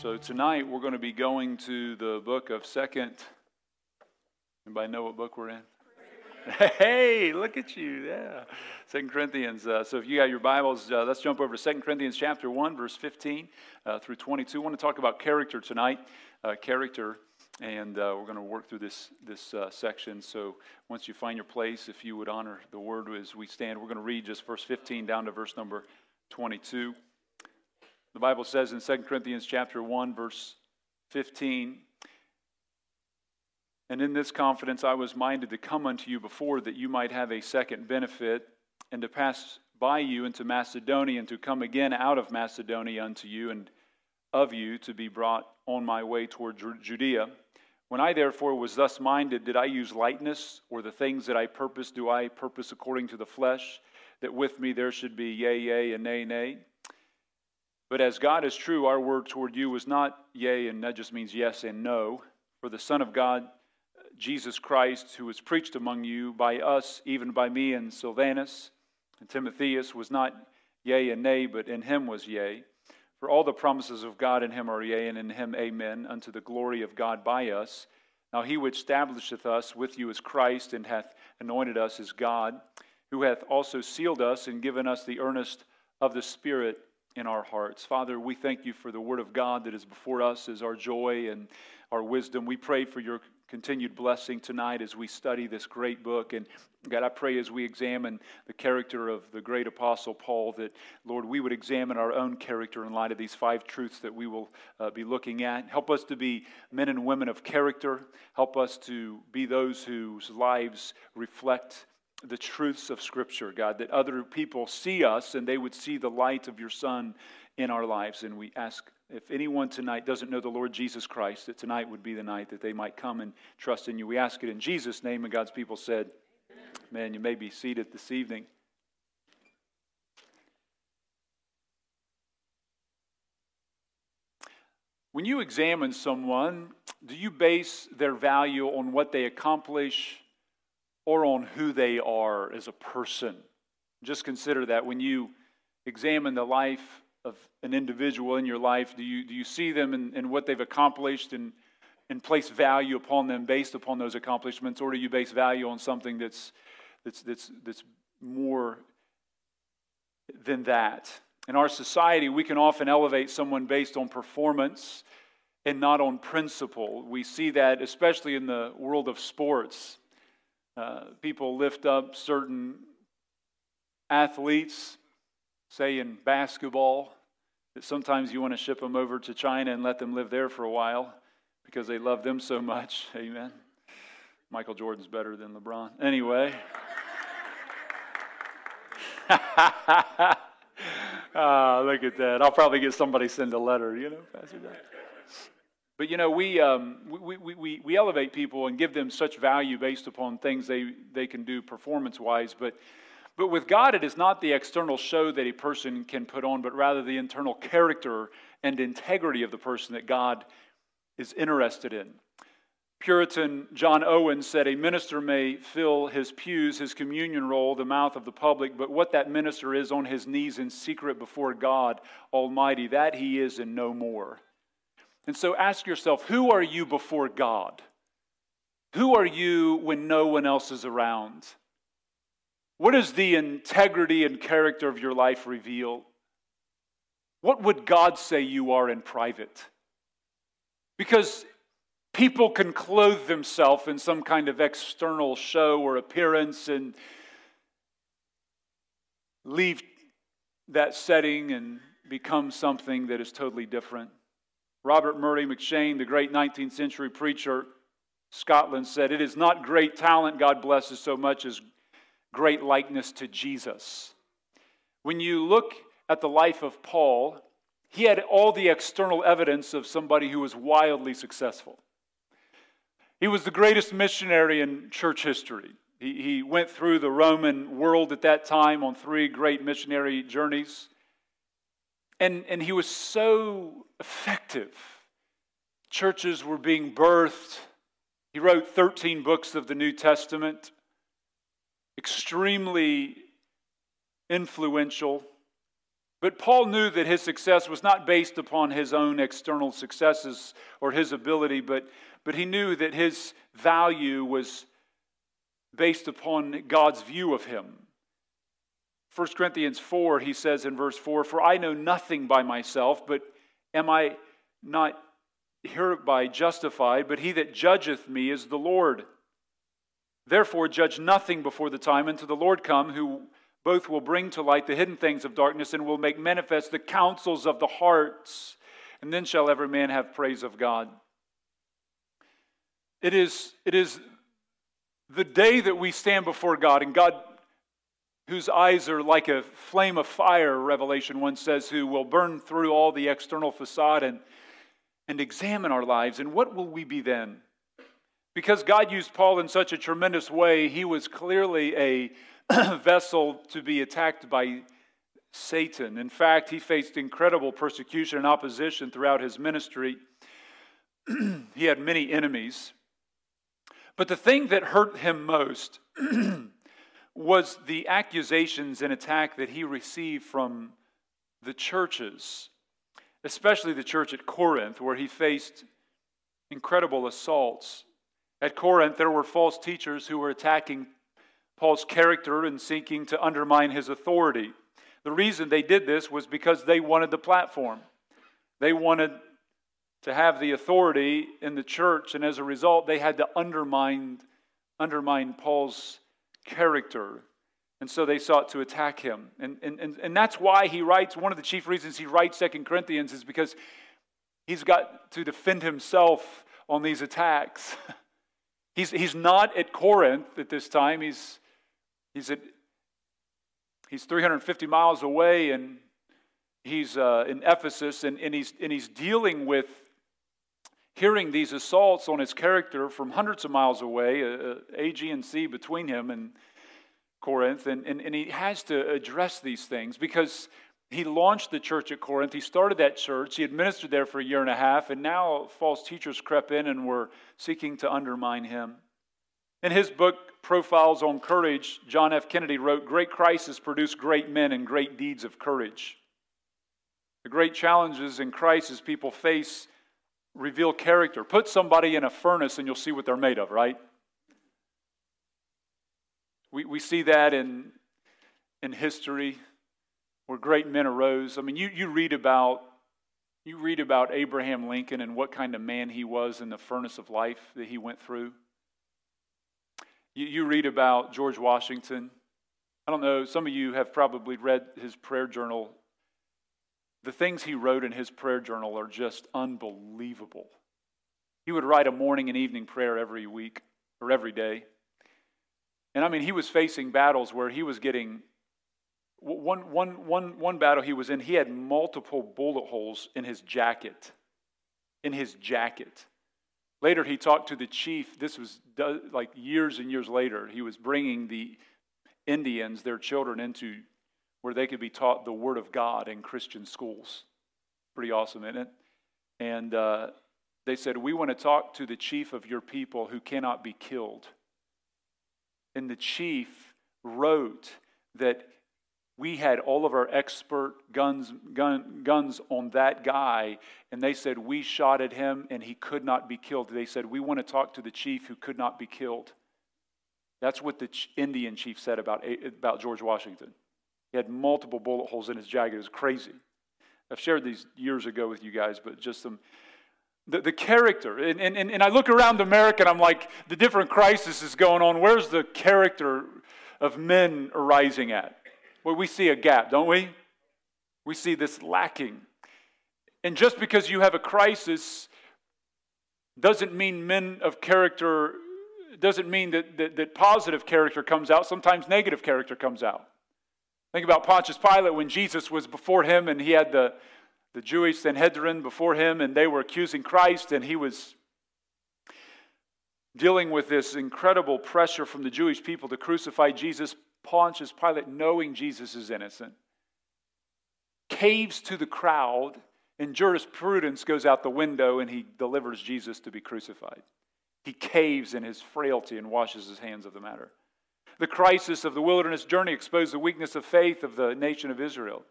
So tonight we're going to be going to the book of Second. Anybody know what book we're in? Hey, look at you! Yeah, Second Corinthians. Uh, so if you got your Bibles, uh, let's jump over to Second Corinthians chapter one, verse fifteen uh, through twenty-two. I want to talk about character tonight. Uh, character, and uh, we're going to work through this this uh, section. So once you find your place, if you would honor the word as we stand, we're going to read just verse fifteen down to verse number twenty-two. The Bible says in 2 Corinthians chapter 1 verse 15, and in this confidence I was minded to come unto you before that you might have a second benefit and to pass by you into Macedonia and to come again out of Macedonia unto you and of you to be brought on my way toward Judea. When I therefore was thus minded, did I use lightness, or the things that I purpose do I purpose according to the flesh, that with me there should be yea, yea, and nay, nay? But as God is true, our word toward you was not yea, and that just means yes and no. For the Son of God, Jesus Christ, who was preached among you by us, even by me and Silvanus and Timotheus, was not yea and nay, but in him was yea. For all the promises of God in him are yea, and in him amen, unto the glory of God by us. Now he which establisheth us with you is Christ, and hath anointed us as God, who hath also sealed us and given us the earnest of the Spirit in our hearts. Father, we thank you for the Word of God that is before us as our joy and our wisdom. We pray for your continued blessing tonight as we study this great book. And God, I pray as we examine the character of the great apostle Paul that, Lord, we would examine our own character in light of these five truths that we will uh, be looking at. Help us to be men and women of character. Help us to be those whose lives reflect the truths of Scripture, God, that other people see us and they would see the light of your Son in our lives. And we ask if anyone tonight doesn't know the Lord Jesus Christ, that tonight would be the night that they might come and trust in you. We ask it in Jesus' name, and God's people said, Man, you may be seated this evening. When you examine someone, do you base their value on what they accomplish or on who they are as a person. Just consider that when you examine the life of an individual in your life, do you, do you see them and, in what they've accomplished and, and place value upon them based upon those accomplishments, or do you base value on something that's, that's, that's, that's more than that? In our society, we can often elevate someone based on performance and not on principle. We see that especially in the world of sports. Uh, people lift up certain athletes, say in basketball, that sometimes you want to ship them over to China and let them live there for a while because they love them so much. Amen. Michael Jordan's better than LeBron. Anyway. ah, look at that. I'll probably get somebody send a letter, you know, Pastor. But you know, we, um, we, we, we, we elevate people and give them such value based upon things they, they can do performance wise. But, but with God, it is not the external show that a person can put on, but rather the internal character and integrity of the person that God is interested in. Puritan John Owen said, A minister may fill his pews, his communion roll, the mouth of the public, but what that minister is on his knees in secret before God Almighty, that he is and no more. And so ask yourself who are you before God? Who are you when no one else is around? What does the integrity and character of your life reveal? What would God say you are in private? Because people can clothe themselves in some kind of external show or appearance and leave that setting and become something that is totally different. Robert Murray M'Cheyne, the great 19th century preacher, Scotland, said, It is not great talent God blesses so much as great likeness to Jesus. When you look at the life of Paul, he had all the external evidence of somebody who was wildly successful. He was the greatest missionary in church history. He, he went through the Roman world at that time on three great missionary journeys. And, and he was so effective. Churches were being birthed. He wrote 13 books of the New Testament, extremely influential. But Paul knew that his success was not based upon his own external successes or his ability, but, but he knew that his value was based upon God's view of him. 1 Corinthians 4, he says in verse 4 For I know nothing by myself, but am I not hereby justified? But he that judgeth me is the Lord. Therefore, judge nothing before the time until the Lord come, who both will bring to light the hidden things of darkness and will make manifest the counsels of the hearts. And then shall every man have praise of God. It is, it is the day that we stand before God, and God, whose eyes are like a flame of fire, Revelation 1 says, who will burn through all the external facade and, and examine our lives. And what will we be then? Because God used Paul in such a tremendous way, he was clearly a vessel to be attacked by Satan. In fact, he faced incredible persecution and opposition throughout his ministry. he had many enemies. But the thing that hurt him most was the accusations and attack that he received from the churches, especially the church at Corinth, where he faced incredible assaults. At Corinth, there were false teachers who were attacking Paul's character and seeking to undermine his authority. The reason they did this was because they wanted the platform. They wanted to have the authority in the church, and as a result, they had to undermine, undermine Paul's character. And so they sought to attack him. And, and, and, and that's why he writes, one of the chief reasons he writes Second Corinthians is because he's got to defend himself on these attacks. he's, he's not at Corinth at this time, he's He's, at, he's 350 miles away and he's uh, in Ephesus and, and, he's, and he's dealing with hearing these assaults on his character from hundreds of miles away, uh, Aegean Sea between him and Corinth. And, and, and he has to address these things because he launched the church at Corinth. He started that church. He administered there for a year and a half, and now false teachers crept in and were seeking to undermine him. In his book, Profiles on Courage, John F. Kennedy wrote Great crises produce great men and great deeds of courage. The great challenges and crises people face reveal character. Put somebody in a furnace and you'll see what they're made of, right? We, we see that in, in history where great men arose. I mean, you, you read about you read about Abraham Lincoln and what kind of man he was in the furnace of life that he went through. You, you read about George Washington. I don't know, some of you have probably read his prayer journal. The things he wrote in his prayer journal are just unbelievable. He would write a morning and evening prayer every week or every day. And I mean, he was facing battles where he was getting one, one, one, one battle he was in, he had multiple bullet holes in his jacket. In his jacket. Later, he talked to the chief. This was like years and years later. He was bringing the Indians, their children, into where they could be taught the Word of God in Christian schools. Pretty awesome, isn't it? And uh, they said, We want to talk to the chief of your people who cannot be killed. And the chief wrote that we had all of our expert guns, gun, guns on that guy, and they said we shot at him and he could not be killed. They said, We want to talk to the chief who could not be killed. That's what the Indian chief said about, about George Washington. He had multiple bullet holes in his jacket. It was crazy. I've shared these years ago with you guys, but just some. The, the character, and, and, and I look around America and I'm like, the different crises is going on. Where's the character of men arising at? Well, we see a gap, don't we? We see this lacking. And just because you have a crisis doesn't mean men of character, doesn't mean that, that, that positive character comes out. Sometimes negative character comes out. Think about Pontius Pilate when Jesus was before him and he had the, the Jewish Sanhedrin before him and they were accusing Christ and he was dealing with this incredible pressure from the Jewish people to crucify Jesus. Pontius Pilate, knowing Jesus is innocent, caves to the crowd, and jurisprudence goes out the window, and he delivers Jesus to be crucified. He caves in his frailty and washes his hands of the matter. The crisis of the wilderness journey exposed the weakness of faith of the nation of Israel.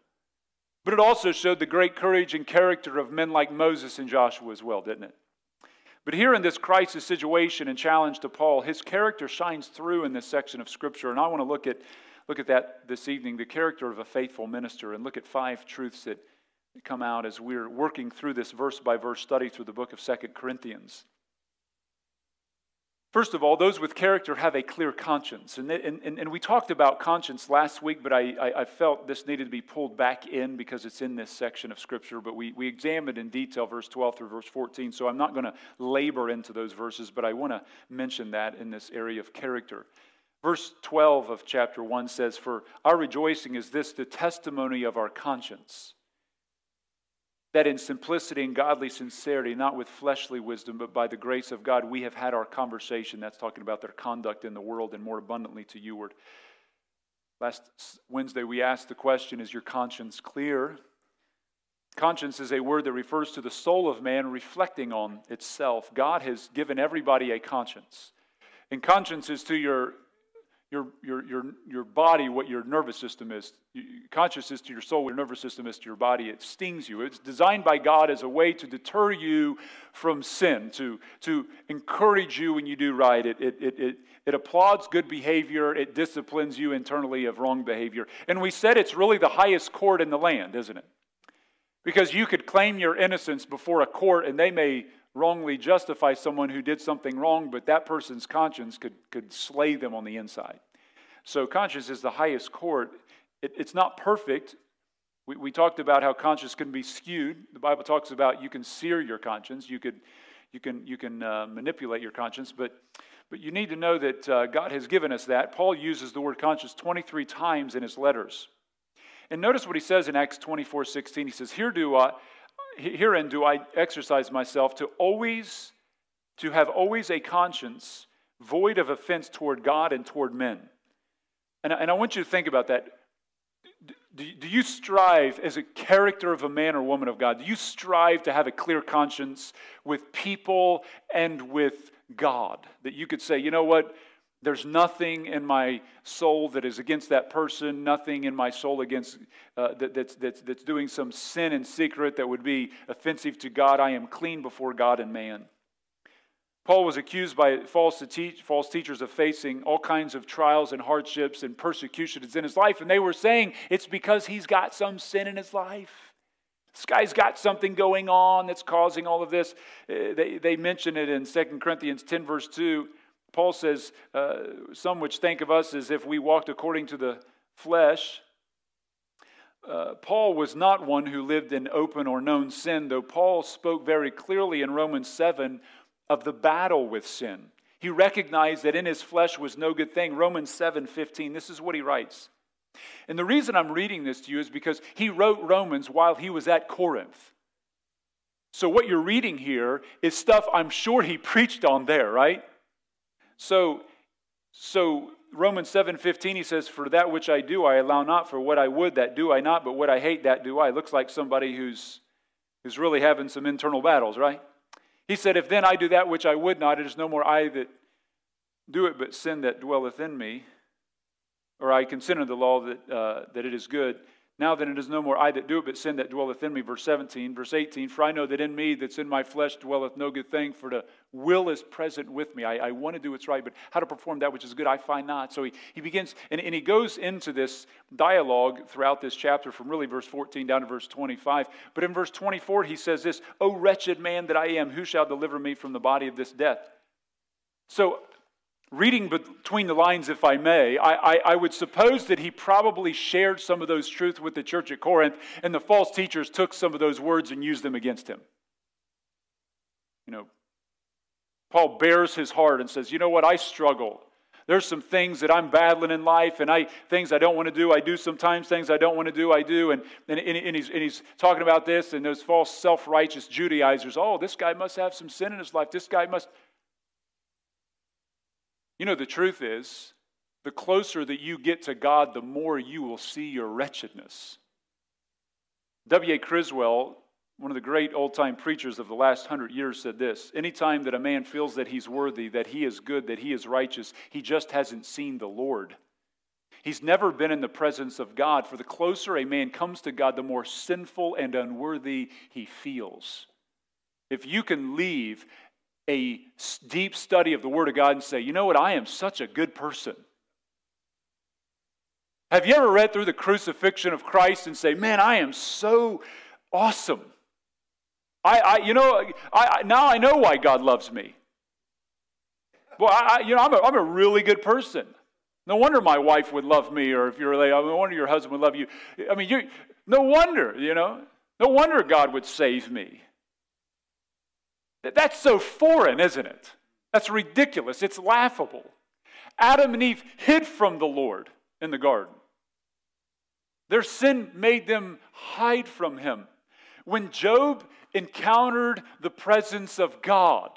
But it also showed the great courage and character of men like Moses and Joshua as well, didn't it? But here in this crisis situation and challenge to Paul, his character shines through in this section of Scripture. And I want to look at, look at that this evening the character of a faithful minister and look at five truths that come out as we're working through this verse by verse study through the book of Second Corinthians. First of all, those with character have a clear conscience. And, and, and we talked about conscience last week, but I, I, I, felt this needed to be pulled back in because it's in this section of Scripture. But we, we examined in detail verse 12 through verse 14, so I'm not going to labor into those verses, but I want to mention that in this area of character. Verse 12 of chapter 1 says, For our rejoicing is this, the testimony of our conscience that in simplicity and godly sincerity, not with fleshly wisdom, but by the grace of God, we have had our conversation. That's talking about their conduct in the world and more abundantly to youward. Last Wednesday, we asked the question Is your conscience clear? Conscience is a word that refers to the soul of man reflecting on itself. God has given everybody a conscience. And conscience is to your your, your, your, your body what your nervous system is. Consciousness to your soul, what your nervous system is to your body. It stings you. It's designed by God as a way to deter you from sin, to, to encourage you when you do right. It, it, it, it, it applauds good behavior, it disciplines you internally of wrong behavior. And we said it's really the highest court in the land, isn't it? Because you could claim your innocence before a court and they may wrongly justify someone who did something wrong, but that person's conscience could, could slay them on the inside. So, conscience is the highest court. It, it's not perfect. We, we talked about how conscience can be skewed. The Bible talks about you can sear your conscience, you, could, you can, you can uh, manipulate your conscience, but, but you need to know that uh, God has given us that. Paul uses the word conscience 23 times in his letters. And notice what he says in Acts 24 16. He says, Here do I herein do I exercise myself to always, to have always a conscience void of offense toward God and toward men. And, and I want you to think about that. Do, do you strive as a character of a man or woman of God? Do you strive to have a clear conscience with people and with God? That you could say, you know what? There's nothing in my soul that is against that person, nothing in my soul against uh, that, that's, that's, that's doing some sin in secret that would be offensive to God. I am clean before God and man. Paul was accused by false, teach, false teachers of facing all kinds of trials and hardships and persecutions in his life, and they were saying it's because he's got some sin in his life. This guy's got something going on that's causing all of this. Uh, they, they mention it in 2 Corinthians 10, verse 2. Paul says, uh, Some which think of us as if we walked according to the flesh. Uh, Paul was not one who lived in open or known sin, though Paul spoke very clearly in Romans 7 of the battle with sin. He recognized that in his flesh was no good thing. Romans 7 15, this is what he writes. And the reason I'm reading this to you is because he wrote Romans while he was at Corinth. So, what you're reading here is stuff I'm sure he preached on there, right? So, so Romans 7:15 he says for that which I do I allow not for what I would that do I not but what I hate that do I. Looks like somebody who's who's really having some internal battles right? He said if then I do that which I would not it is no more I that do it but sin that dwelleth in me or I consider the law that uh, that it is good now then it is no more I that do it, but sin that dwelleth in me. Verse 17, verse 18, for I know that in me that's in my flesh dwelleth no good thing, for the will is present with me. I, I want to do what's right, but how to perform that which is good I find not. So he, he begins, and, and he goes into this dialogue throughout this chapter from really verse 14 down to verse 25. But in verse 24, he says this, O wretched man that I am, who shall deliver me from the body of this death? So reading between the lines, if I may, I, I, I, would suppose that he probably shared some of those truths with the church at Corinth, and the false teachers took some of those words and used them against him. You know, Paul bares his heart and says, You know what? I struggle. There's some things that I'm battling in life, and I things I don't want to do, I do sometimes. Things I don't want to do, I do. And, and, and, he's, and he's talking about this, and those false self righteous Judaizers. Oh, this guy must have some sin in his life. This guy must. You know, the truth is, the closer that you get to God, the more you will see your wretchedness. W.A. Criswell, one of the great old time preachers of the last hundred years, said this Anytime that a man feels that he's worthy, that he is good, that he is righteous, he just hasn't seen the Lord. He's never been in the presence of God, for the closer a man comes to God, the more sinful and unworthy he feels. If you can leave a deep study of the Word of God and say, you know what, I am such a good person. Have you ever read through the crucifixion of Christ and say, man, I am so awesome? I, I you know, I, I, now I know why God loves me. Well, I, you know, I'm a, I'm a really good person. No wonder my wife would love me, or if you're like, no wonder your husband would love you. I mean, you, no wonder, you know, no wonder God would save me. That's so foreign, isn't it? That's ridiculous. It's laughable. Adam and Eve hid from the Lord in the garden. Their sin made them hide from him. When Job encountered the presence of God,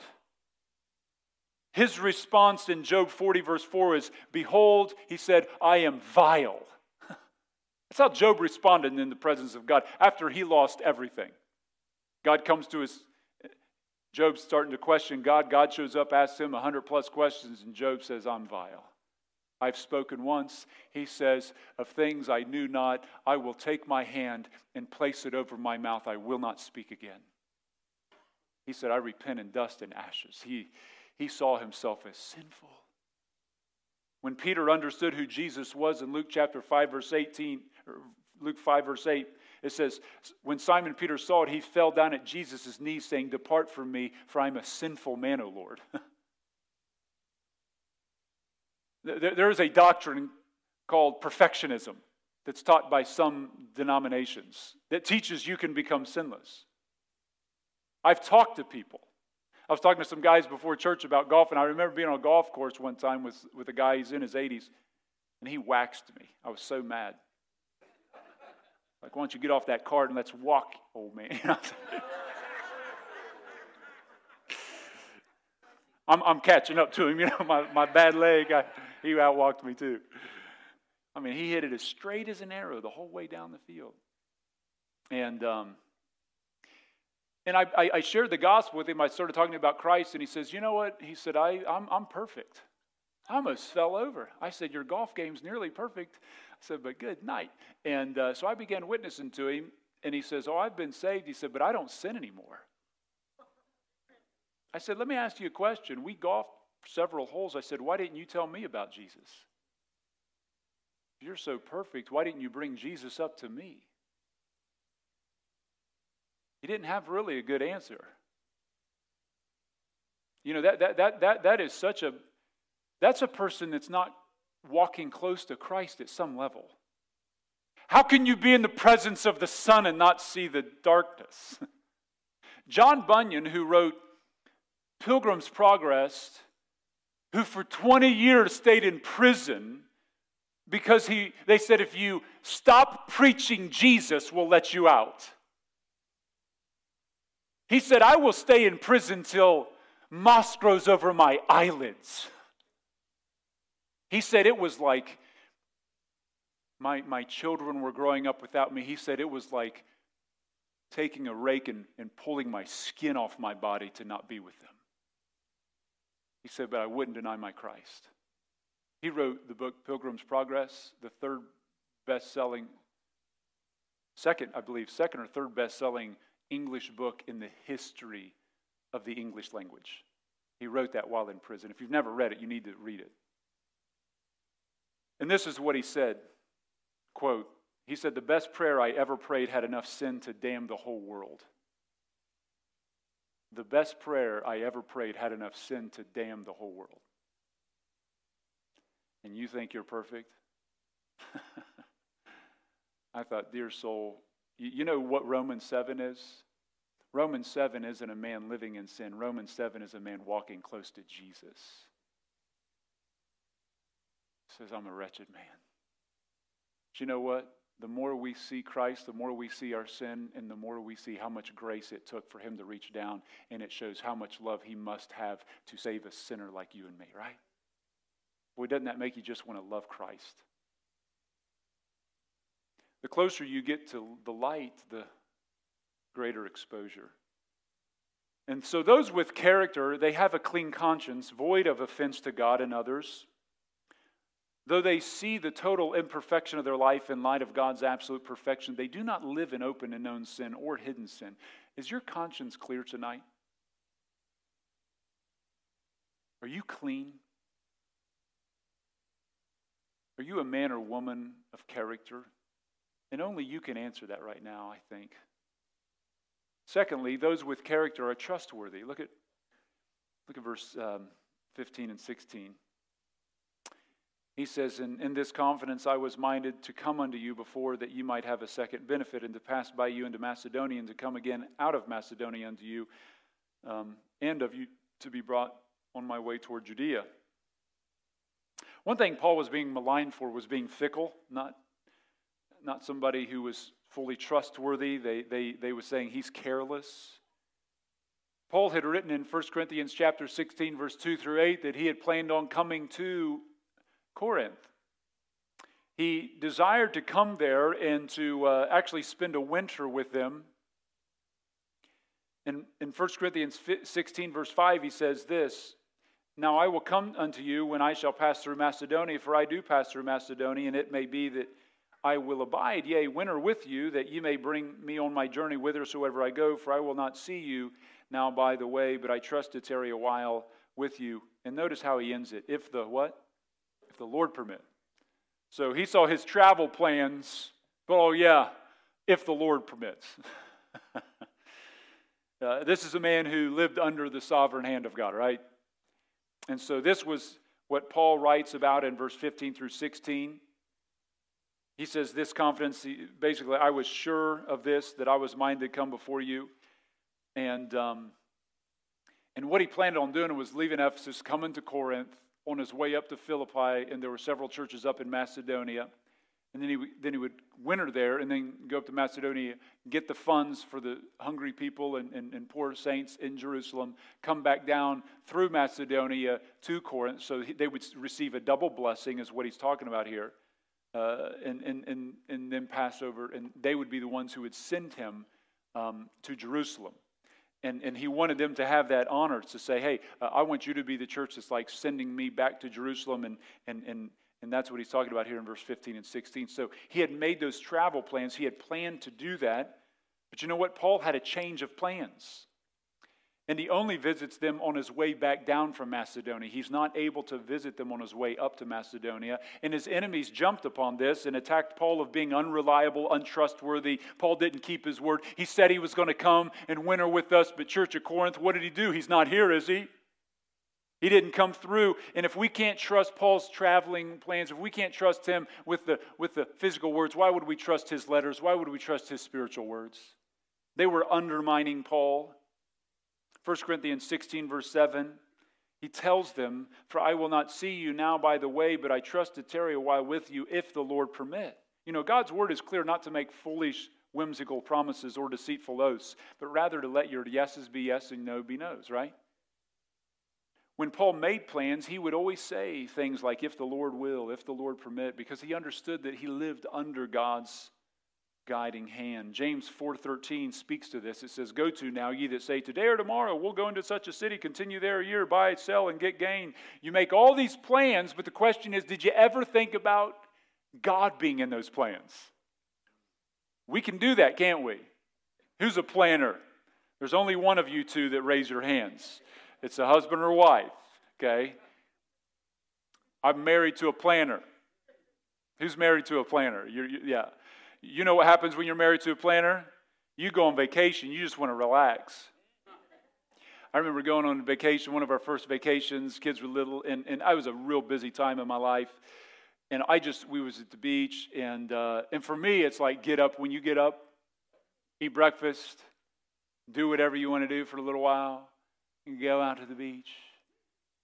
his response in Job 40, verse 4 is Behold, he said, I am vile. That's how Job responded in the presence of God after he lost everything. God comes to his, Job's starting to question God. God shows up, asks him 100 plus questions, and Job says, I'm vile. I've spoken once, he says, of things I knew not. I will take my hand and place it over my mouth. I will not speak again. He said, I repent in dust and ashes. He, he saw himself as sinful. When Peter understood who Jesus was in Luke chapter 5, verse 18, Luke 5, verse 8, it says, When Simon Peter saw it, he fell down at Jesus' knees, saying, Depart from me, for I'm a sinful man, O Lord. there is a doctrine called perfectionism that's taught by some denominations that teaches you can become sinless. I've talked to people I was talking to some guys before church about golf, and I remember being on a golf course one time with, with a guy, he's in his 80s, and he waxed me. I was so mad. Like, why don't you get off that cart and let's walk, old man? I'm, I'm catching up to him, you know, my, my bad leg, I, he outwalked me too. I mean, he hit it as straight as an arrow the whole way down the field. And um, and I, I, I, shared the gospel with him. I started talking about Christ, and he says, You know what? He said, I, I'm, I'm perfect. I almost fell over. I said, Your golf game's nearly perfect. I said, But good night. And uh, so I began witnessing to him, and he says, Oh, I've been saved. He said, But I don't sin anymore. I said, Let me ask you a question. We golfed several holes. I said, Why didn't you tell me about Jesus? You're so perfect, why didn't you bring Jesus up to me? He didn't have really a good answer. You know, that, that, that, that, that is such a, that's a person that's not walking close to Christ at some level. How can you be in the presence of the sun and not see the darkness? John Bunyan, who wrote Pilgrim's Progress, who for 20 years stayed in prison because he, they said, if you stop preaching Jesus, we'll let you out. He said, I will stay in prison till moss grows over my eyelids. He said it was like my, my children were growing up without me. He said it was like taking a rake and, and pulling my skin off my body to not be with them. He said, but I wouldn't deny my Christ. He wrote the book Pilgrim's Progress, the third best selling, second, I believe, second or third best selling English book in the history of the English language. He wrote that while in prison. If you've never read it, you need to read it. And this is what he said quote, he said, The best prayer I ever prayed had enough sin to damn the whole world. The best prayer I ever prayed had enough sin to damn the whole world. And you think you're perfect? I thought, dear soul, you know what Romans 7 is? Romans 7 isn't a man living in sin. Romans 7 is a man walking close to Jesus. Says, I'm a wretched man. But you know what? The more we see Christ, the more we see our sin, and the more we see how much grace it took for him to reach down, and it shows how much love he must have to save a sinner like you and me, right? Boy, doesn't that make you just want to love Christ? The closer you get to the light, the greater exposure. And so, those with character, they have a clean conscience, void of offense to God and others. Though they see the total imperfection of their life in light of God's absolute perfection, they do not live in open and known sin or hidden sin. Is your conscience clear tonight? Are you clean? Are you a man or woman of character? And only you can answer that right now, I think. Secondly, those with character are trustworthy. Look at, look at verse um, 15 and 16. He says, in, in this confidence I was minded to come unto you before that you might have a second benefit, and to pass by you into Macedonia, and to come again out of Macedonia unto you, um, and of you to be brought on my way toward Judea. One thing Paul was being maligned for was being fickle, not, not somebody who was fully trustworthy. They, they, they were saying he's careless. Paul had written in 1 Corinthians chapter 16, verse 2 through 8, that he had planned on coming to Corinth. He desired to come there and to uh, actually spend a winter with them. In, in 1 Corinthians 16, verse 5, he says this Now I will come unto you when I shall pass through Macedonia, for I do pass through Macedonia, and it may be that I will abide, yea, winter with you, that ye may bring me on my journey whithersoever I go, for I will not see you now by the way, but I trust to tarry a while with you. And notice how he ends it. If the what? The Lord permit. So he saw his travel plans, but oh, yeah, if the Lord permits. uh, this is a man who lived under the sovereign hand of God, right? And so this was what Paul writes about in verse 15 through 16. He says, This confidence, basically, I was sure of this, that I was minded to come before you. And, um, and what he planned on doing was leaving Ephesus, coming to Corinth, on his way up to Philippi, and there were several churches up in Macedonia. And then he, then he would winter there and then go up to Macedonia, get the funds for the hungry people and, and, and poor saints in Jerusalem, come back down through Macedonia to Corinth. So they would receive a double blessing, is what he's talking about here, uh, and, and, and, and then pass over. And they would be the ones who would send him um, to Jerusalem. And, and he wanted them to have that honor to say, hey, uh, I want you to be the church that's like sending me back to Jerusalem. And, and, and, and that's what he's talking about here in verse 15 and 16. So he had made those travel plans. He had planned to do that. But you know what? Paul had a change of plans. And he only visits them on his way back down from Macedonia. He's not able to visit them on his way up to Macedonia. And his enemies jumped upon this and attacked Paul of being unreliable, untrustworthy. Paul didn't keep his word. He said he was going to come and winter with us, but Church of Corinth, what did he do? He's not here, is he? He didn't come through. And if we can't trust Paul's traveling plans, if we can't trust him with the, with the physical words, why would we trust his letters? Why would we trust his spiritual words? They were undermining Paul. 1 Corinthians 16, verse 7, he tells them, For I will not see you now by the way, but I trust to tarry a while with you if the Lord permit. You know, God's word is clear not to make foolish, whimsical promises or deceitful oaths, but rather to let your yeses be yes and no be no's, right? When Paul made plans, he would always say things like, if the Lord will, if the Lord permit, because he understood that he lived under God's guiding hand. James 4:13 speaks to this. It says, "Go to now ye that say today or tomorrow we'll go into such a city, continue there a year, buy, sell and get gain." You make all these plans, but the question is, did you ever think about God being in those plans? We can do that, can't we? Who's a planner? There's only one of you two that raise your hands. It's a husband or wife, okay? I'm married to a planner. Who's married to a planner? You're, you, yeah. You know what happens when you're married to a planner? You go on vacation, you just want to relax. I remember going on vacation, one of our first vacations, kids were little, and, and I was a real busy time in my life. And I just, we was at the beach, and, uh, and for me, it's like get up when you get up, eat breakfast, do whatever you want to do for a little while, and go out to the beach,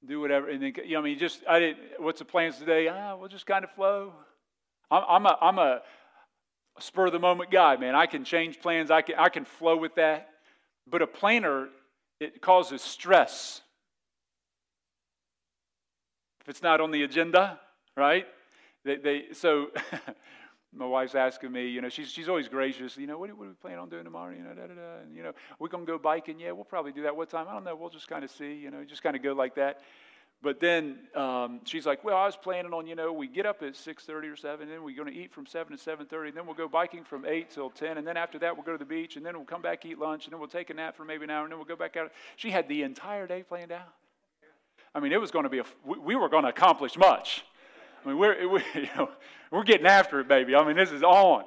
do whatever. And then, you know, I mean, just, I didn't, what's the plans today? Ah, we'll just kind of flow. I'm, I'm a, I'm a, spur of the moment guy, man. I can change plans, I can, I can flow with that. But a planner, it causes stress. If it's not on the agenda, right? They, they, so my wife's asking me, you know, she's, she's always gracious, you know, what, what do we plan on doing tomorrow? You know, da, da, da. And, you know, we're going to go biking. Yeah, we'll probably do that. What time? I don't know. We'll just kind of see, you know, just kind of go like that. But then um, she's like, well, I was planning on, you know, we get up at 6.30 or 7, and then we're going to eat from 7 to 7.30, and then we'll go biking from 8 till 10, and then after that we'll go to the beach, and then we'll come back, eat lunch, and then we'll take a nap for maybe an hour, and then we'll go back out. She had the entire day planned out. I mean, it was going to be, a, we were going to accomplish much. I mean, we're, we, you know, we're getting after it, baby. I mean, this is on.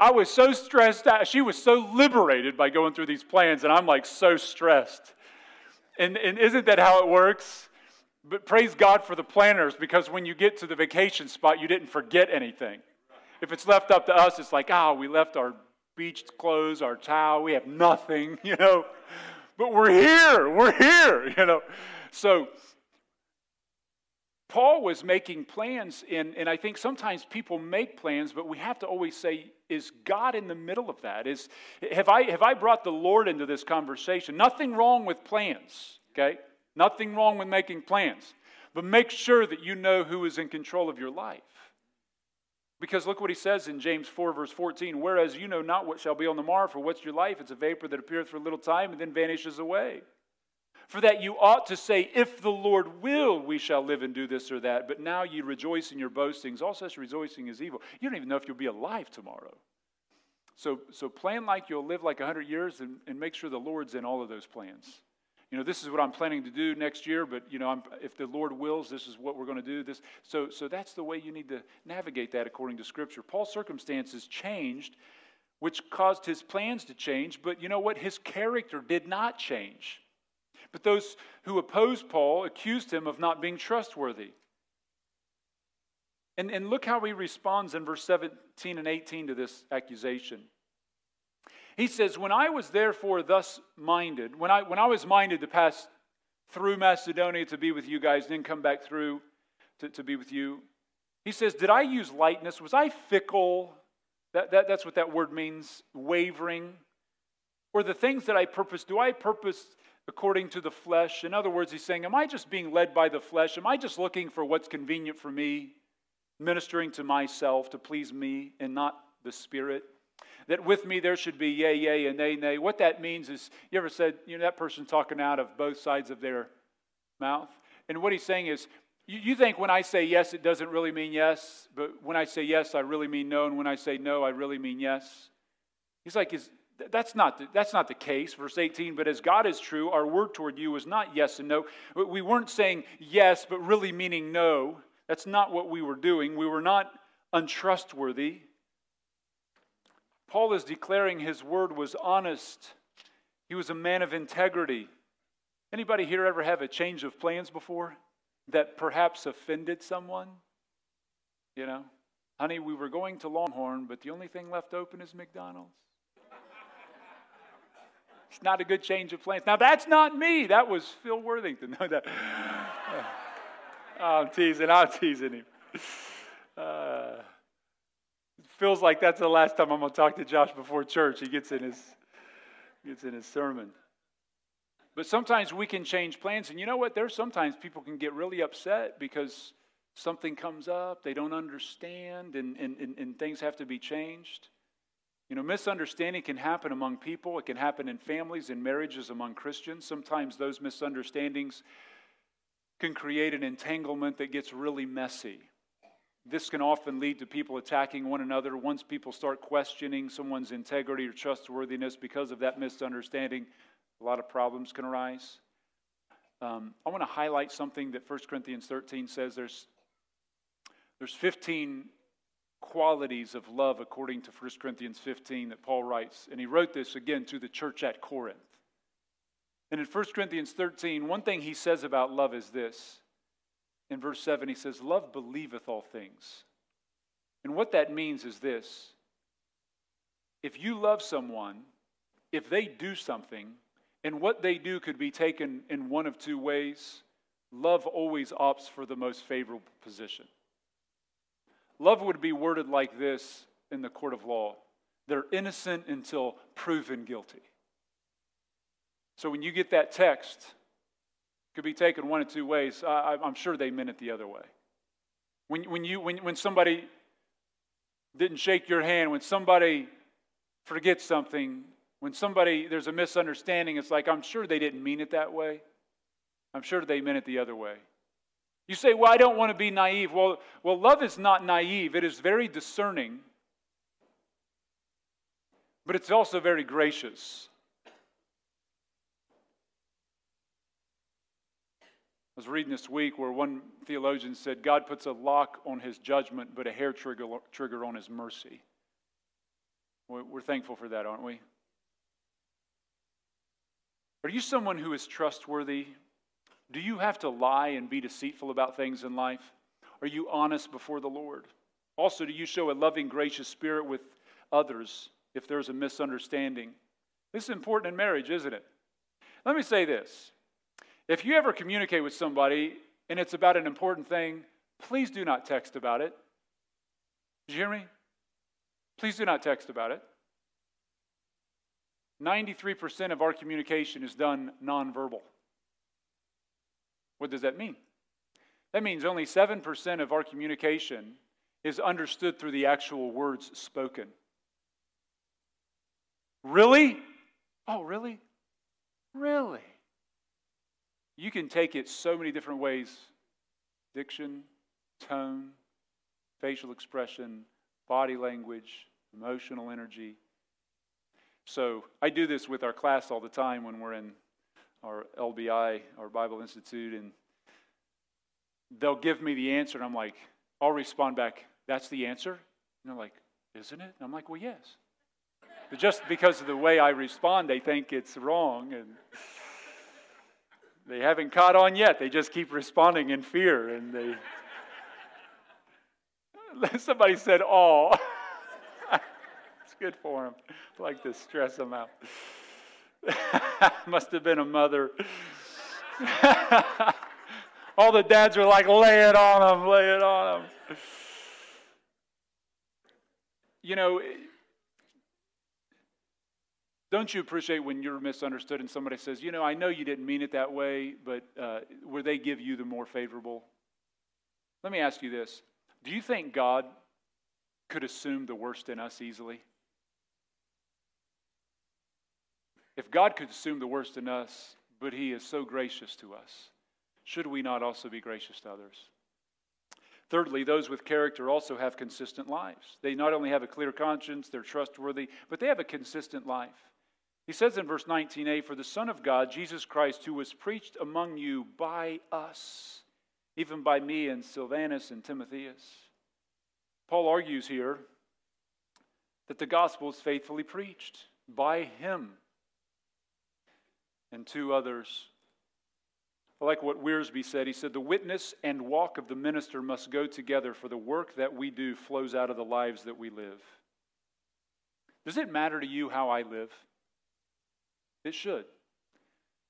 I was so stressed out. She was so liberated by going through these plans, and I'm like so stressed. And, and isn't that how it works? But praise God for the planners because when you get to the vacation spot, you didn't forget anything. If it's left up to us, it's like, ah, oh, we left our beach clothes, our towel, we have nothing, you know. But we're here, we're here, you know. So Paul was making plans, and, and I think sometimes people make plans, but we have to always say, is God in the middle of that? Is, have, I, have I brought the Lord into this conversation? Nothing wrong with plans, okay? Nothing wrong with making plans. But make sure that you know who is in control of your life. Because look what he says in James 4, verse 14. Whereas you know not what shall be on the morrow, for what's your life? It's a vapor that appeareth for a little time and then vanishes away. For that you ought to say, If the Lord will, we shall live and do this or that. But now you rejoice in your boastings. All such rejoicing is evil. You don't even know if you'll be alive tomorrow. So, so plan like you'll live like 100 years and, and make sure the Lord's in all of those plans. You know, this is what I'm planning to do next year, but, you know, I'm, if the Lord wills, this is what we're going to do. This, so, so that's the way you need to navigate that according to Scripture. Paul's circumstances changed, which caused his plans to change, but you know what? His character did not change. But those who opposed Paul accused him of not being trustworthy. And, and look how he responds in verse 17 and 18 to this accusation. He says, When I was therefore thus minded, when I, when I was minded to pass through Macedonia to be with you guys, then come back through to, to be with you, he says, Did I use lightness? Was I fickle? That, that, that's what that word means, wavering. Or the things that I purpose, do I purpose according to the flesh. In other words, he's saying, Am I just being led by the flesh? Am I just looking for what's convenient for me, ministering to myself to please me and not the Spirit? That with me there should be yea, yea, and nay, nay. What that means is, you ever said, you know, that person talking out of both sides of their mouth? And what he's saying is, you, you think when I say yes, it doesn't really mean yes, but when I say yes, I really mean no, and when I say no, I really mean yes. He's like, is, that's not, the, that's not the case. Verse 18, but as God is true, our word toward you was not yes and no. We weren't saying yes, but really meaning no. That's not what we were doing. We were not untrustworthy. Paul is declaring his word was honest. He was a man of integrity. Anybody here ever have a change of plans before that perhaps offended someone? You know, honey, we were going to Longhorn, but the only thing left open is McDonald's. It's not a good change of plans. Now, that's not me. That was Phil Worthington. That. oh, I'm teasing. I'm teasing him. Uh, feels like that's the last time I'm going to talk to Josh before church. He gets in his, gets in his sermon. But sometimes we can change plans. And you know what? There's sometimes people can get really upset because something comes up, they don't understand, and, and, and, and things have to be changed. You know, misunderstanding can happen among people, it can happen in families in marriages among Christians. Sometimes those misunderstandings can create an entanglement that gets really messy. This can often lead to people attacking one another. Once people start questioning someone's integrity or trustworthiness because of that misunderstanding, a lot of problems can arise. Um, I want to highlight something that 1 Corinthians 13 says. There's, there's 15 qualities of love according to 1 Corinthians 15 that Paul writes. And he wrote this again to the church at Corinth. And in 1 Corinthians 13, one thing he says about love is this. In verse 7, he says, Love believeth all things. And what that means is this if you love someone, if they do something, and what they do could be taken in one of two ways, love always opts for the most favorable position. Love would be worded like this in the court of law they're innocent until proven guilty. So when you get that text, could be taken one of two ways. I, am sure they meant it the other way. When, when, you, when, when somebody didn't shake your hand, when somebody forgets something, when somebody, there's a misunderstanding, it's like, I'm sure they didn't mean it that way. I'm sure they meant it the other way. You say, Well, I don't want to be naive. Well, well, love is not naive, it is very discerning, but it's also very gracious. I was reading this week where one theologian said God puts a lock on his judgment, but a hair trigger, trigger on his mercy. We're thankful for that, aren't we? Are you someone who is trustworthy do you have to lie and be deceitful about things in life? Are you honest before the Lord? Also, do you show a loving, gracious spirit with others if there's a misunderstanding? This is important in marriage, isn't it? Let me say this. If you ever communicate with somebody and it's about an important thing, please do not text about it. Did you hear me? Please do not text about it. 93% of our communication is done nonverbal. What does that mean? That means only 7% of our communication is understood through the actual words spoken. Really? Oh, really? Really? You can take it so many different ways diction, tone, facial expression, body language, emotional energy. So I do this with our class all the time when we're in our LBI, our Bible Institute, and they'll give me the answer, and I'm like, I'll respond back, that's the answer? And they're like, isn't it? And I'm like, well, yes. But just because of the way I respond, they think it's wrong, and they haven't caught on yet. They just keep responding in fear, and they. Somebody said, "Oh, it's good for them." I like to stress them out. Must have been a mother. All the dads were like, lay it on them, lay it on them. You know, don't you appreciate when you're misunderstood and somebody says, you know, I know you didn't mean it that way, but uh, where they give you the more favorable? Let me ask you this Do you think God could assume the worst in us easily? If God could assume the worst in us, but He is so gracious to us, should we not also be gracious to others? Thirdly, those with character also have consistent lives. They not only have a clear conscience, they're trustworthy, but they have a consistent life. He says in verse 19a, For the Son of God, Jesus Christ, who was preached among you by us, even by me and Silvanus and Timotheus. Paul argues here that the gospel is faithfully preached by him and two others. I like what Wiersbe said. He said, The witness and walk of the minister must go together, for the work that we do flows out of the lives that we live. Does it matter to you how I live? It should.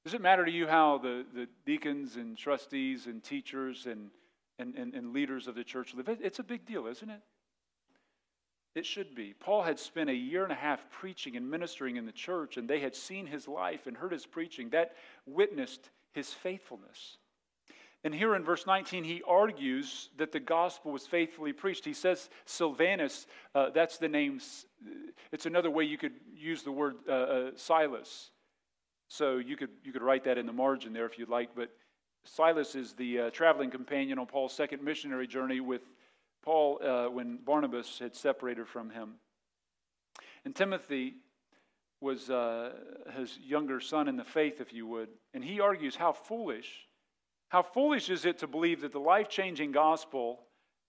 Does it matter to you how the, the deacons and trustees and teachers and, and, and, and leaders of the church live? It's a big deal, isn't it? It should be. Paul had spent a year and a half preaching and ministering in the church, and they had seen his life and heard his preaching. That witnessed his faithfulness. And here in verse 19, he argues that the gospel was faithfully preached. He says Silvanus, uh, that's the name, it's another way you could use the word uh, uh, Silas. So you could, you could write that in the margin there if you'd like. But Silas is the uh, traveling companion on Paul's second missionary journey with Paul uh, when Barnabas had separated from him. And Timothy was uh, his younger son in the faith, if you would. And he argues how foolish, how foolish is it to believe that the life changing gospel,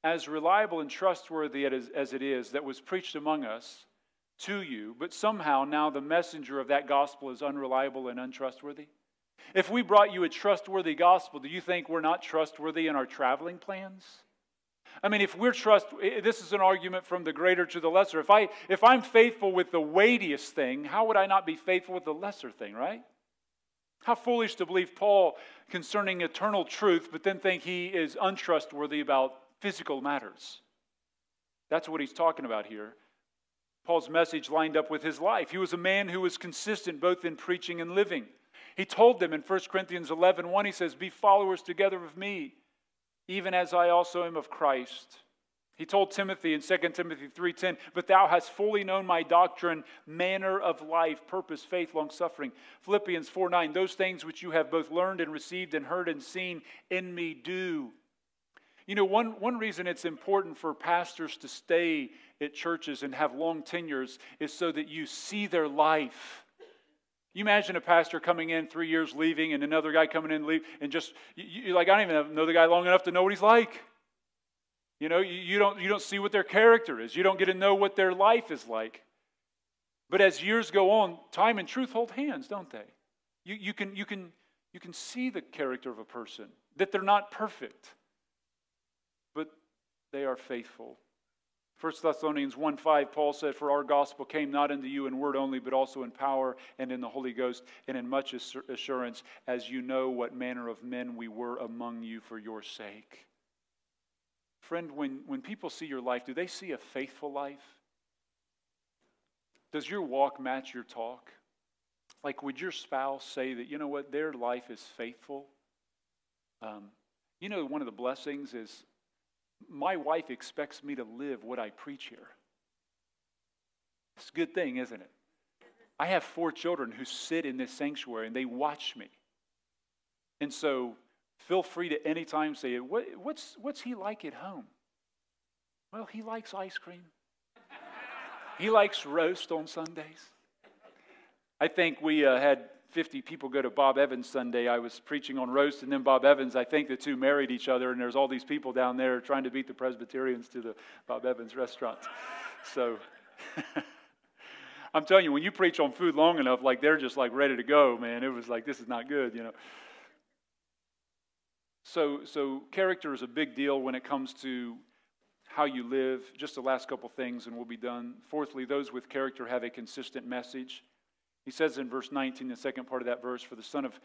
as reliable and trustworthy as it is, that was preached among us to you, but somehow now the messenger of that gospel is unreliable and untrustworthy? If we brought you a trustworthy gospel, do you think we're not trustworthy in our traveling plans? I mean, if we're trust, this is an argument from the greater to the lesser. If, I, if I'm faithful with the weightiest thing, how would I not be faithful with the lesser thing, right? How foolish to believe Paul concerning eternal truth, but then think he is untrustworthy about physical matters. That's what he's talking about here. Paul's message lined up with his life. He was a man who was consistent both in preaching and living. He told them in 1 Corinthians 11 1, he says, Be followers together of me even as I also am of Christ. He told Timothy in 2 Timothy 3:10, "But thou hast fully known my doctrine, manner of life, purpose, faith, long suffering." Philippians 4:9, "Those things which you have both learned and received and heard and seen in me do." You know, one, one reason it's important for pastors to stay at churches and have long tenures is so that you see their life. You imagine a pastor coming in three years, leaving, and another guy coming in, leave, and just you, like I don't even know the guy long enough to know what he's like. You know, you, you, don't, you don't see what their character is, you don't get to know what their life is like. But as years go on, time and truth hold hands, don't they? You, you, can, you, can, you can see the character of a person, that they're not perfect, but they are faithful. 1 Thessalonians 1 5, Paul said, For our gospel came not unto you in word only, but also in power and in the Holy Ghost, and in much assurance, as you know what manner of men we were among you for your sake. Friend, when, when people see your life, do they see a faithful life? Does your walk match your talk? Like, would your spouse say that, you know what, their life is faithful? Um, you know, one of the blessings is my wife expects me to live what I preach here. It's a good thing, isn't it? I have four children who sit in this sanctuary and they watch me. And so Feel free to anytime say, what, what's, what's he like at home? Well, he likes ice cream. he likes roast on Sundays. I think we uh, had 50 people go to Bob Evans Sunday. I was preaching on roast, and then Bob Evans, I think the two married each other, and there's all these people down there trying to beat the Presbyterians to the Bob Evans restaurant. So I'm telling you, when you preach on food long enough, like they're just like ready to go, man. It was like, this is not good, you know. So, so character is a big deal when it comes to how you live. Just the last couple things, and we'll be done. Fourthly, those with character have a consistent message. He says in verse 19, the second part of that verse, For the Son of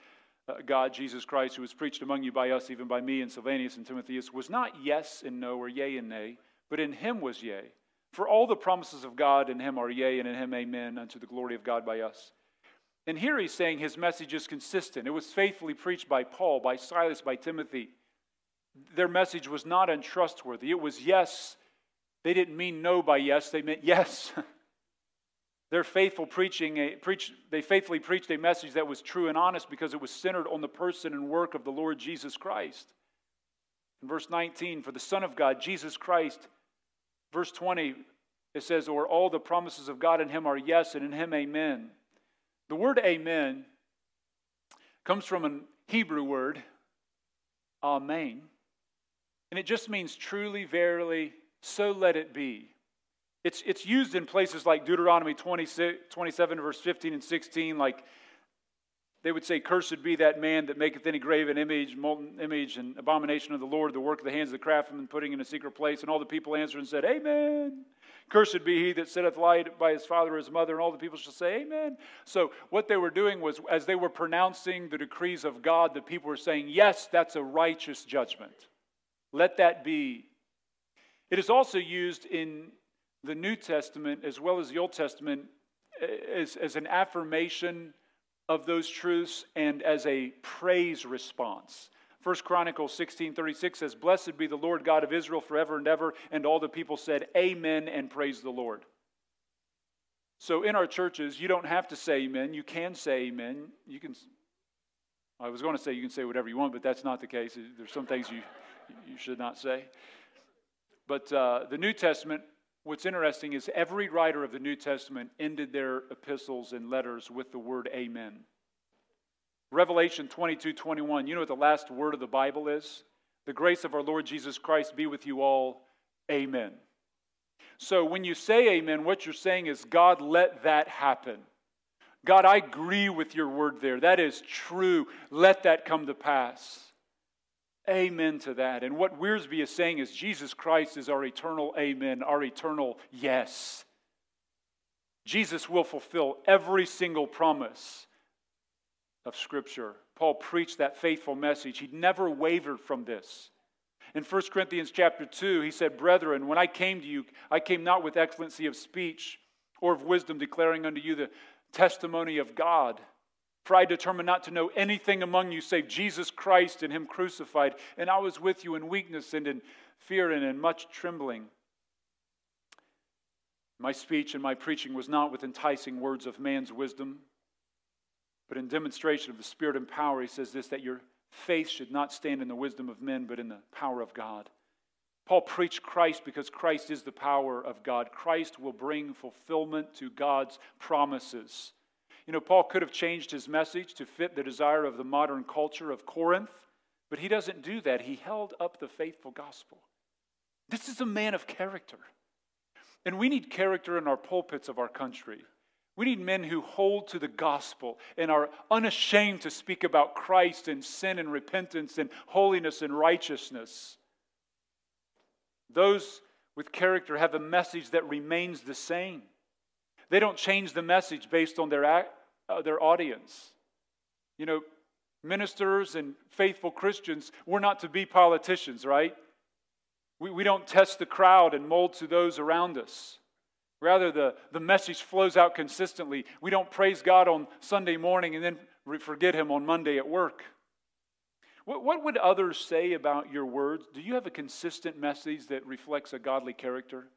uh, God, Jesus Christ, who was preached among you by us, even by me and Silvanus and Timotheus, was not yes and no or yea and nay, but in him was yea. For all the promises of God in him are yea, and in him amen, unto the glory of God by us. And here he's saying his message is consistent. It was faithfully preached by Paul, by Silas, by Timothy. Their message was not untrustworthy. It was yes. They didn't mean no by yes, they meant yes. Their faithful preaching, a, preach, they faithfully preached a message that was true and honest because it was centered on the person and work of the Lord Jesus Christ. In verse 19, for the Son of God, Jesus Christ, verse 20, it says, Or all the promises of God in him are yes, and in him amen. The word amen comes from a Hebrew word, amen, and it just means truly, verily, so let it be. It's, it's used in places like Deuteronomy 26, 27, verse 15 and 16, like they would say, Cursed be that man that maketh any graven image, molten image, and abomination of the Lord, the work of the hands of the craftsman, putting in a secret place. And all the people answered and said, Amen. Cursed be he that sitteth light by his father or his mother, and all the people shall say, Amen. So, what they were doing was, as they were pronouncing the decrees of God, the people were saying, Yes, that's a righteous judgment. Let that be. It is also used in the New Testament as well as the Old Testament as, as an affirmation of those truths and as a praise response. 1 Chronicles 16:36 says, "Blessed be the Lord God of Israel forever and ever." And all the people said, "Amen," and praise the Lord. So in our churches, you don't have to say amen. You can say amen. You can I was going to say you can say whatever you want, but that's not the case. There's some things you you should not say. But uh, the New Testament What's interesting is every writer of the New Testament ended their epistles and letters with the word amen. Revelation 22 21, you know what the last word of the Bible is? The grace of our Lord Jesus Christ be with you all. Amen. So when you say amen, what you're saying is, God, let that happen. God, I agree with your word there. That is true. Let that come to pass. Amen to that. And what Wiersbe is saying is Jesus Christ is our eternal amen, our eternal yes. Jesus will fulfill every single promise of Scripture. Paul preached that faithful message. He never wavered from this. In 1 Corinthians chapter 2, he said, Brethren, when I came to you, I came not with excellency of speech or of wisdom, declaring unto you the testimony of God. For I determined not to know anything among you save Jesus Christ and Him crucified. And I was with you in weakness and in fear and in much trembling. My speech and my preaching was not with enticing words of man's wisdom, but in demonstration of the Spirit and power. He says this that your faith should not stand in the wisdom of men, but in the power of God. Paul preached Christ because Christ is the power of God. Christ will bring fulfillment to God's promises. You know, Paul could have changed his message to fit the desire of the modern culture of Corinth, but he doesn't do that. He held up the faithful gospel. This is a man of character. And we need character in our pulpits of our country. We need men who hold to the gospel and are unashamed to speak about Christ and sin and repentance and holiness and righteousness. Those with character have a message that remains the same. They don't change the message based on their, uh, their audience. You know, ministers and faithful Christians, we're not to be politicians, right? We, we don't test the crowd and mold to those around us. Rather, the, the message flows out consistently. We don't praise God on Sunday morning and then forget Him on Monday at work. What, what would others say about your words? Do you have a consistent message that reflects a godly character?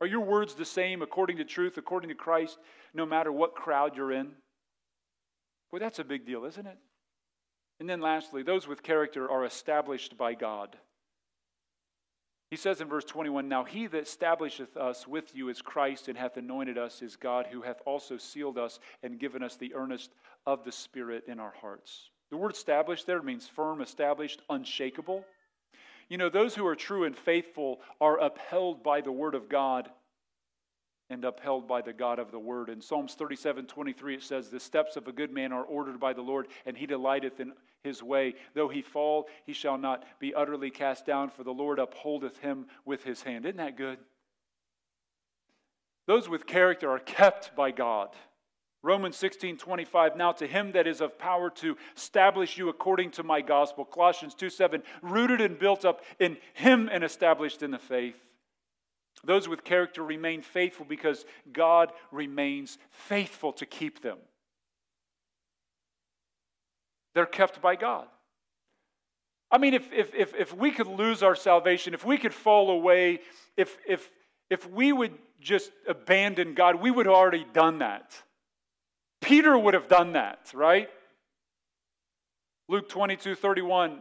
Are your words the same according to truth, according to Christ, no matter what crowd you're in? Well, that's a big deal, isn't it? And then lastly, those with character are established by God. He says in verse 21 Now he that establisheth us with you is Christ, and hath anointed us is God, who hath also sealed us and given us the earnest of the Spirit in our hearts. The word established there means firm, established, unshakable. You know, those who are true and faithful are upheld by the word of God and upheld by the God of the word. In Psalms 37 23, it says, The steps of a good man are ordered by the Lord, and he delighteth in his way. Though he fall, he shall not be utterly cast down, for the Lord upholdeth him with his hand. Isn't that good? Those with character are kept by God. Romans 16, 25, now to him that is of power to establish you according to my gospel. Colossians 2, 7, rooted and built up in him and established in the faith. Those with character remain faithful because God remains faithful to keep them. They're kept by God. I mean, if, if, if, if we could lose our salvation, if we could fall away, if, if, if we would just abandon God, we would have already done that. Peter would have done that, right? Luke 22 31.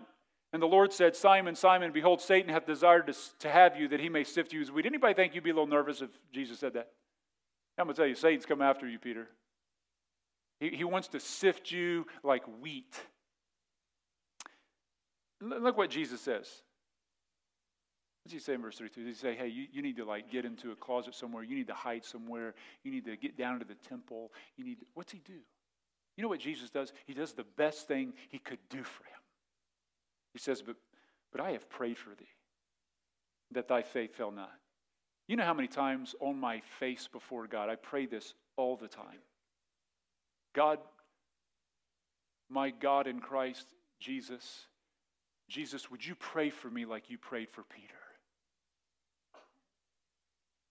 And the Lord said, Simon, Simon, behold, Satan hath desired to, to have you that he may sift you as wheat. Anybody think you'd be a little nervous if Jesus said that? I'm going to tell you, Satan's come after you, Peter. He, he wants to sift you like wheat. Look what Jesus says. What What's he say in verse 32? Does he say, hey, you, you need to like get into a closet somewhere. You need to hide somewhere. You need to get down to the temple. You need to, what's he do? You know what Jesus does? He does the best thing he could do for him. He says, but, but I have prayed for thee that thy faith fail not. You know how many times on my face before God, I pray this all the time. God, my God in Christ Jesus, Jesus, would you pray for me like you prayed for Peter?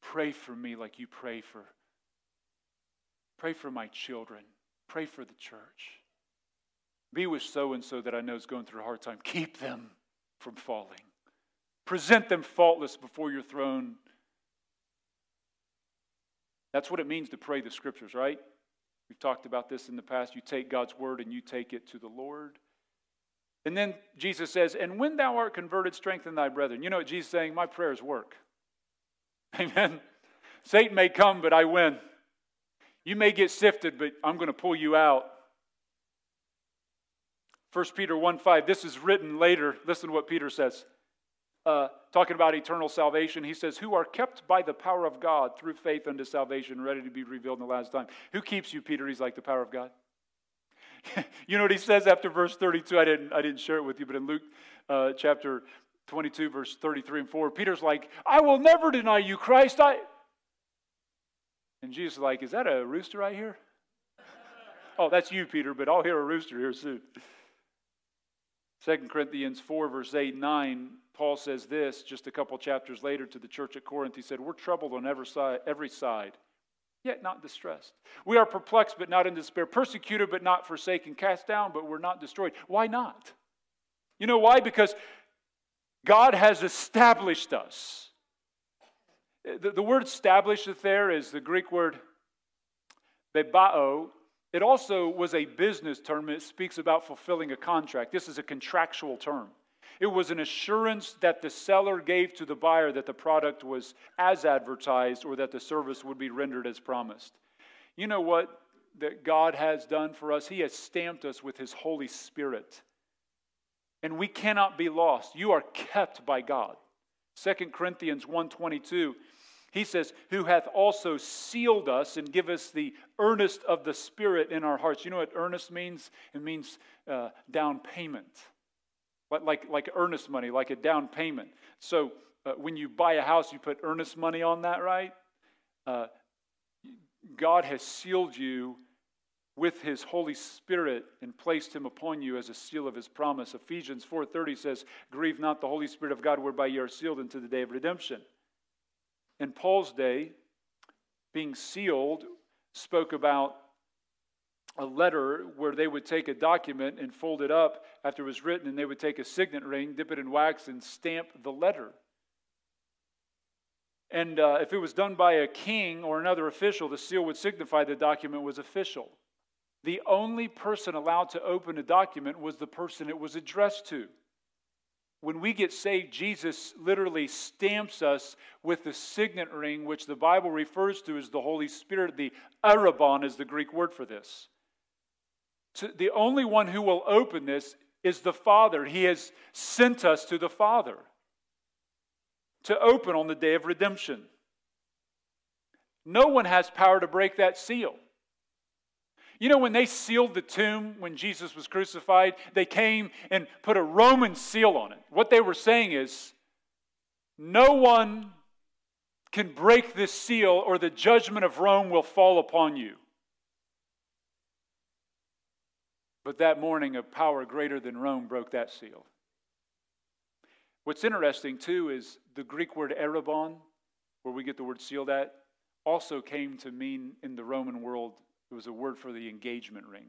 Pray for me like you pray for pray for my children. Pray for the church. Be with so and so that I know is going through a hard time. Keep them from falling. Present them faultless before your throne. That's what it means to pray the scriptures, right? We've talked about this in the past. You take God's word and you take it to the Lord. And then Jesus says, And when thou art converted, strengthen thy brethren. You know what Jesus is saying? My prayers work. Amen. Satan may come, but I win. You may get sifted, but I'm going to pull you out. 1 Peter 1 5, this is written later. Listen to what Peter says uh, talking about eternal salvation, he says, Who are kept by the power of God through faith unto salvation, ready to be revealed in the last time. Who keeps you, Peter? He's like the power of God. you know what he says after verse 32? I didn't, I didn't share it with you, but in Luke uh, chapter 22, verse 33 and 4, Peter's like, I will never deny you, Christ. I. And Jesus is like, Is that a rooster right here? oh, that's you, Peter, but I'll hear a rooster here soon. 2 Corinthians 4, verse 8 9 Paul says this just a couple chapters later to the church at Corinth. He said, We're troubled on every side, every side, yet not distressed. We are perplexed, but not in despair, persecuted, but not forsaken, cast down, but we're not destroyed. Why not? You know why? Because God has established us. The, the word established there is the Greek word bebao. It also was a business term. It speaks about fulfilling a contract. This is a contractual term. It was an assurance that the seller gave to the buyer that the product was as advertised or that the service would be rendered as promised. You know what that God has done for us? He has stamped us with His Holy Spirit. And we cannot be lost. You are kept by God. 2 Corinthians 1:22 he says, Who hath also sealed us and give us the earnest of the Spirit in our hearts. You know what earnest means? It means uh, down payment like, like earnest money, like a down payment. So uh, when you buy a house, you put earnest money on that, right? Uh, God has sealed you with his holy spirit and placed him upon you as a seal of his promise ephesians 4.30 says grieve not the holy spirit of god whereby you are sealed unto the day of redemption in paul's day being sealed spoke about a letter where they would take a document and fold it up after it was written, and they would take a signet ring, dip it in wax, and stamp the letter. And uh, if it was done by a king or another official, the seal would signify the document was official. The only person allowed to open a document was the person it was addressed to. When we get saved, Jesus literally stamps us with the signet ring, which the Bible refers to as the Holy Spirit. The arrabon is the Greek word for this to, the only one who will open this is the Father. He has sent us to the Father to open on the day of redemption. No one has power to break that seal. You know, when they sealed the tomb when Jesus was crucified, they came and put a Roman seal on it. What they were saying is, no one can break this seal, or the judgment of Rome will fall upon you. But that morning, a power greater than Rome broke that seal. What's interesting, too, is the Greek word arrabon, where we get the word sealed at, also came to mean in the Roman world, it was a word for the engagement ring.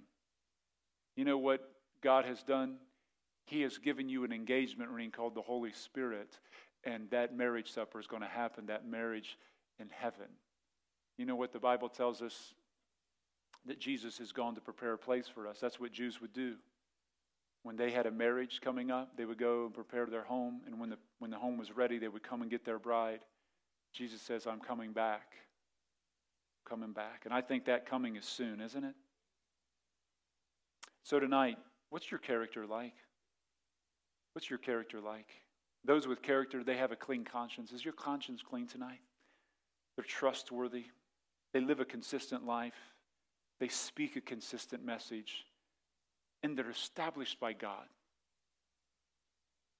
You know what God has done? He has given you an engagement ring called the Holy Spirit, and that marriage supper is going to happen, that marriage in heaven. You know what the Bible tells us that Jesus has gone to prepare a place for us. That's what Jews would do. When they had a marriage coming up, they would go and prepare their home, and when the, when the home was ready, they would come and get their bride. Jesus says, I'm coming back. Coming back. And I think that coming is soon, isn't it? So tonight, what's your character like? What's your character like? Those with character, they have a clean conscience. Is your conscience clean tonight? They're trustworthy. They live a consistent life. They speak a consistent message, and they're established by God.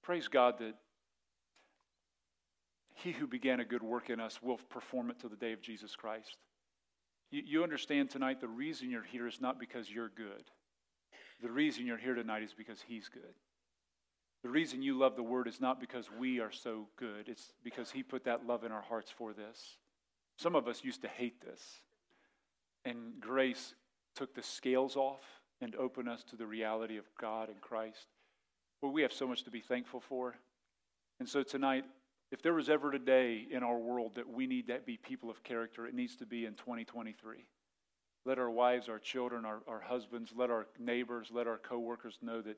Praise God that He who began a good work in us will perform it to the day of Jesus Christ. You, you understand tonight the reason you're here is not because you're good. The reason you're here tonight is because He's good. The reason you love the Word is not because we are so good, it's because He put that love in our hearts for this. Some of us used to hate this. And grace took the scales off and opened us to the reality of God and Christ. Well, we have so much to be thankful for. And so tonight, if there was ever a day in our world that we need to be people of character, it needs to be in 2023. Let our wives, our children, our, our husbands, let our neighbors, let our coworkers know that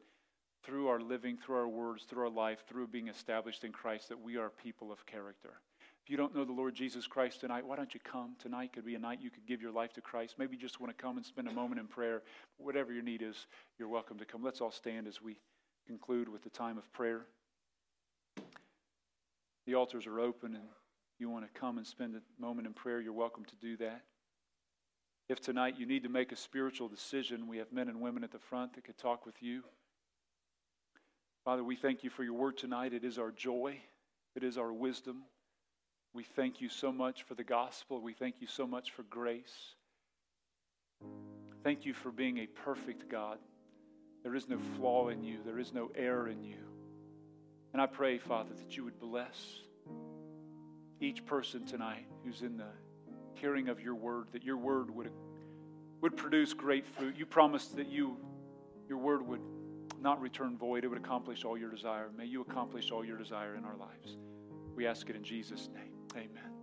through our living, through our words, through our life, through being established in Christ, that we are people of character. If you don't know the Lord Jesus Christ tonight, why don't you come? Tonight could be a night you could give your life to Christ. Maybe you just want to come and spend a moment in prayer. Whatever your need is, you're welcome to come. Let's all stand as we conclude with the time of prayer. The altars are open, and you want to come and spend a moment in prayer, you're welcome to do that. If tonight you need to make a spiritual decision, we have men and women at the front that could talk with you. Father, we thank you for your word tonight. It is our joy, it is our wisdom. We thank you so much for the gospel. We thank you so much for grace. Thank you for being a perfect God. There is no flaw in you, there is no error in you. And I pray, Father, that you would bless each person tonight who's in the hearing of your word, that your word would, would produce great fruit. You promised that you, your word would not return void, it would accomplish all your desire. May you accomplish all your desire in our lives. We ask it in Jesus' name. Amen.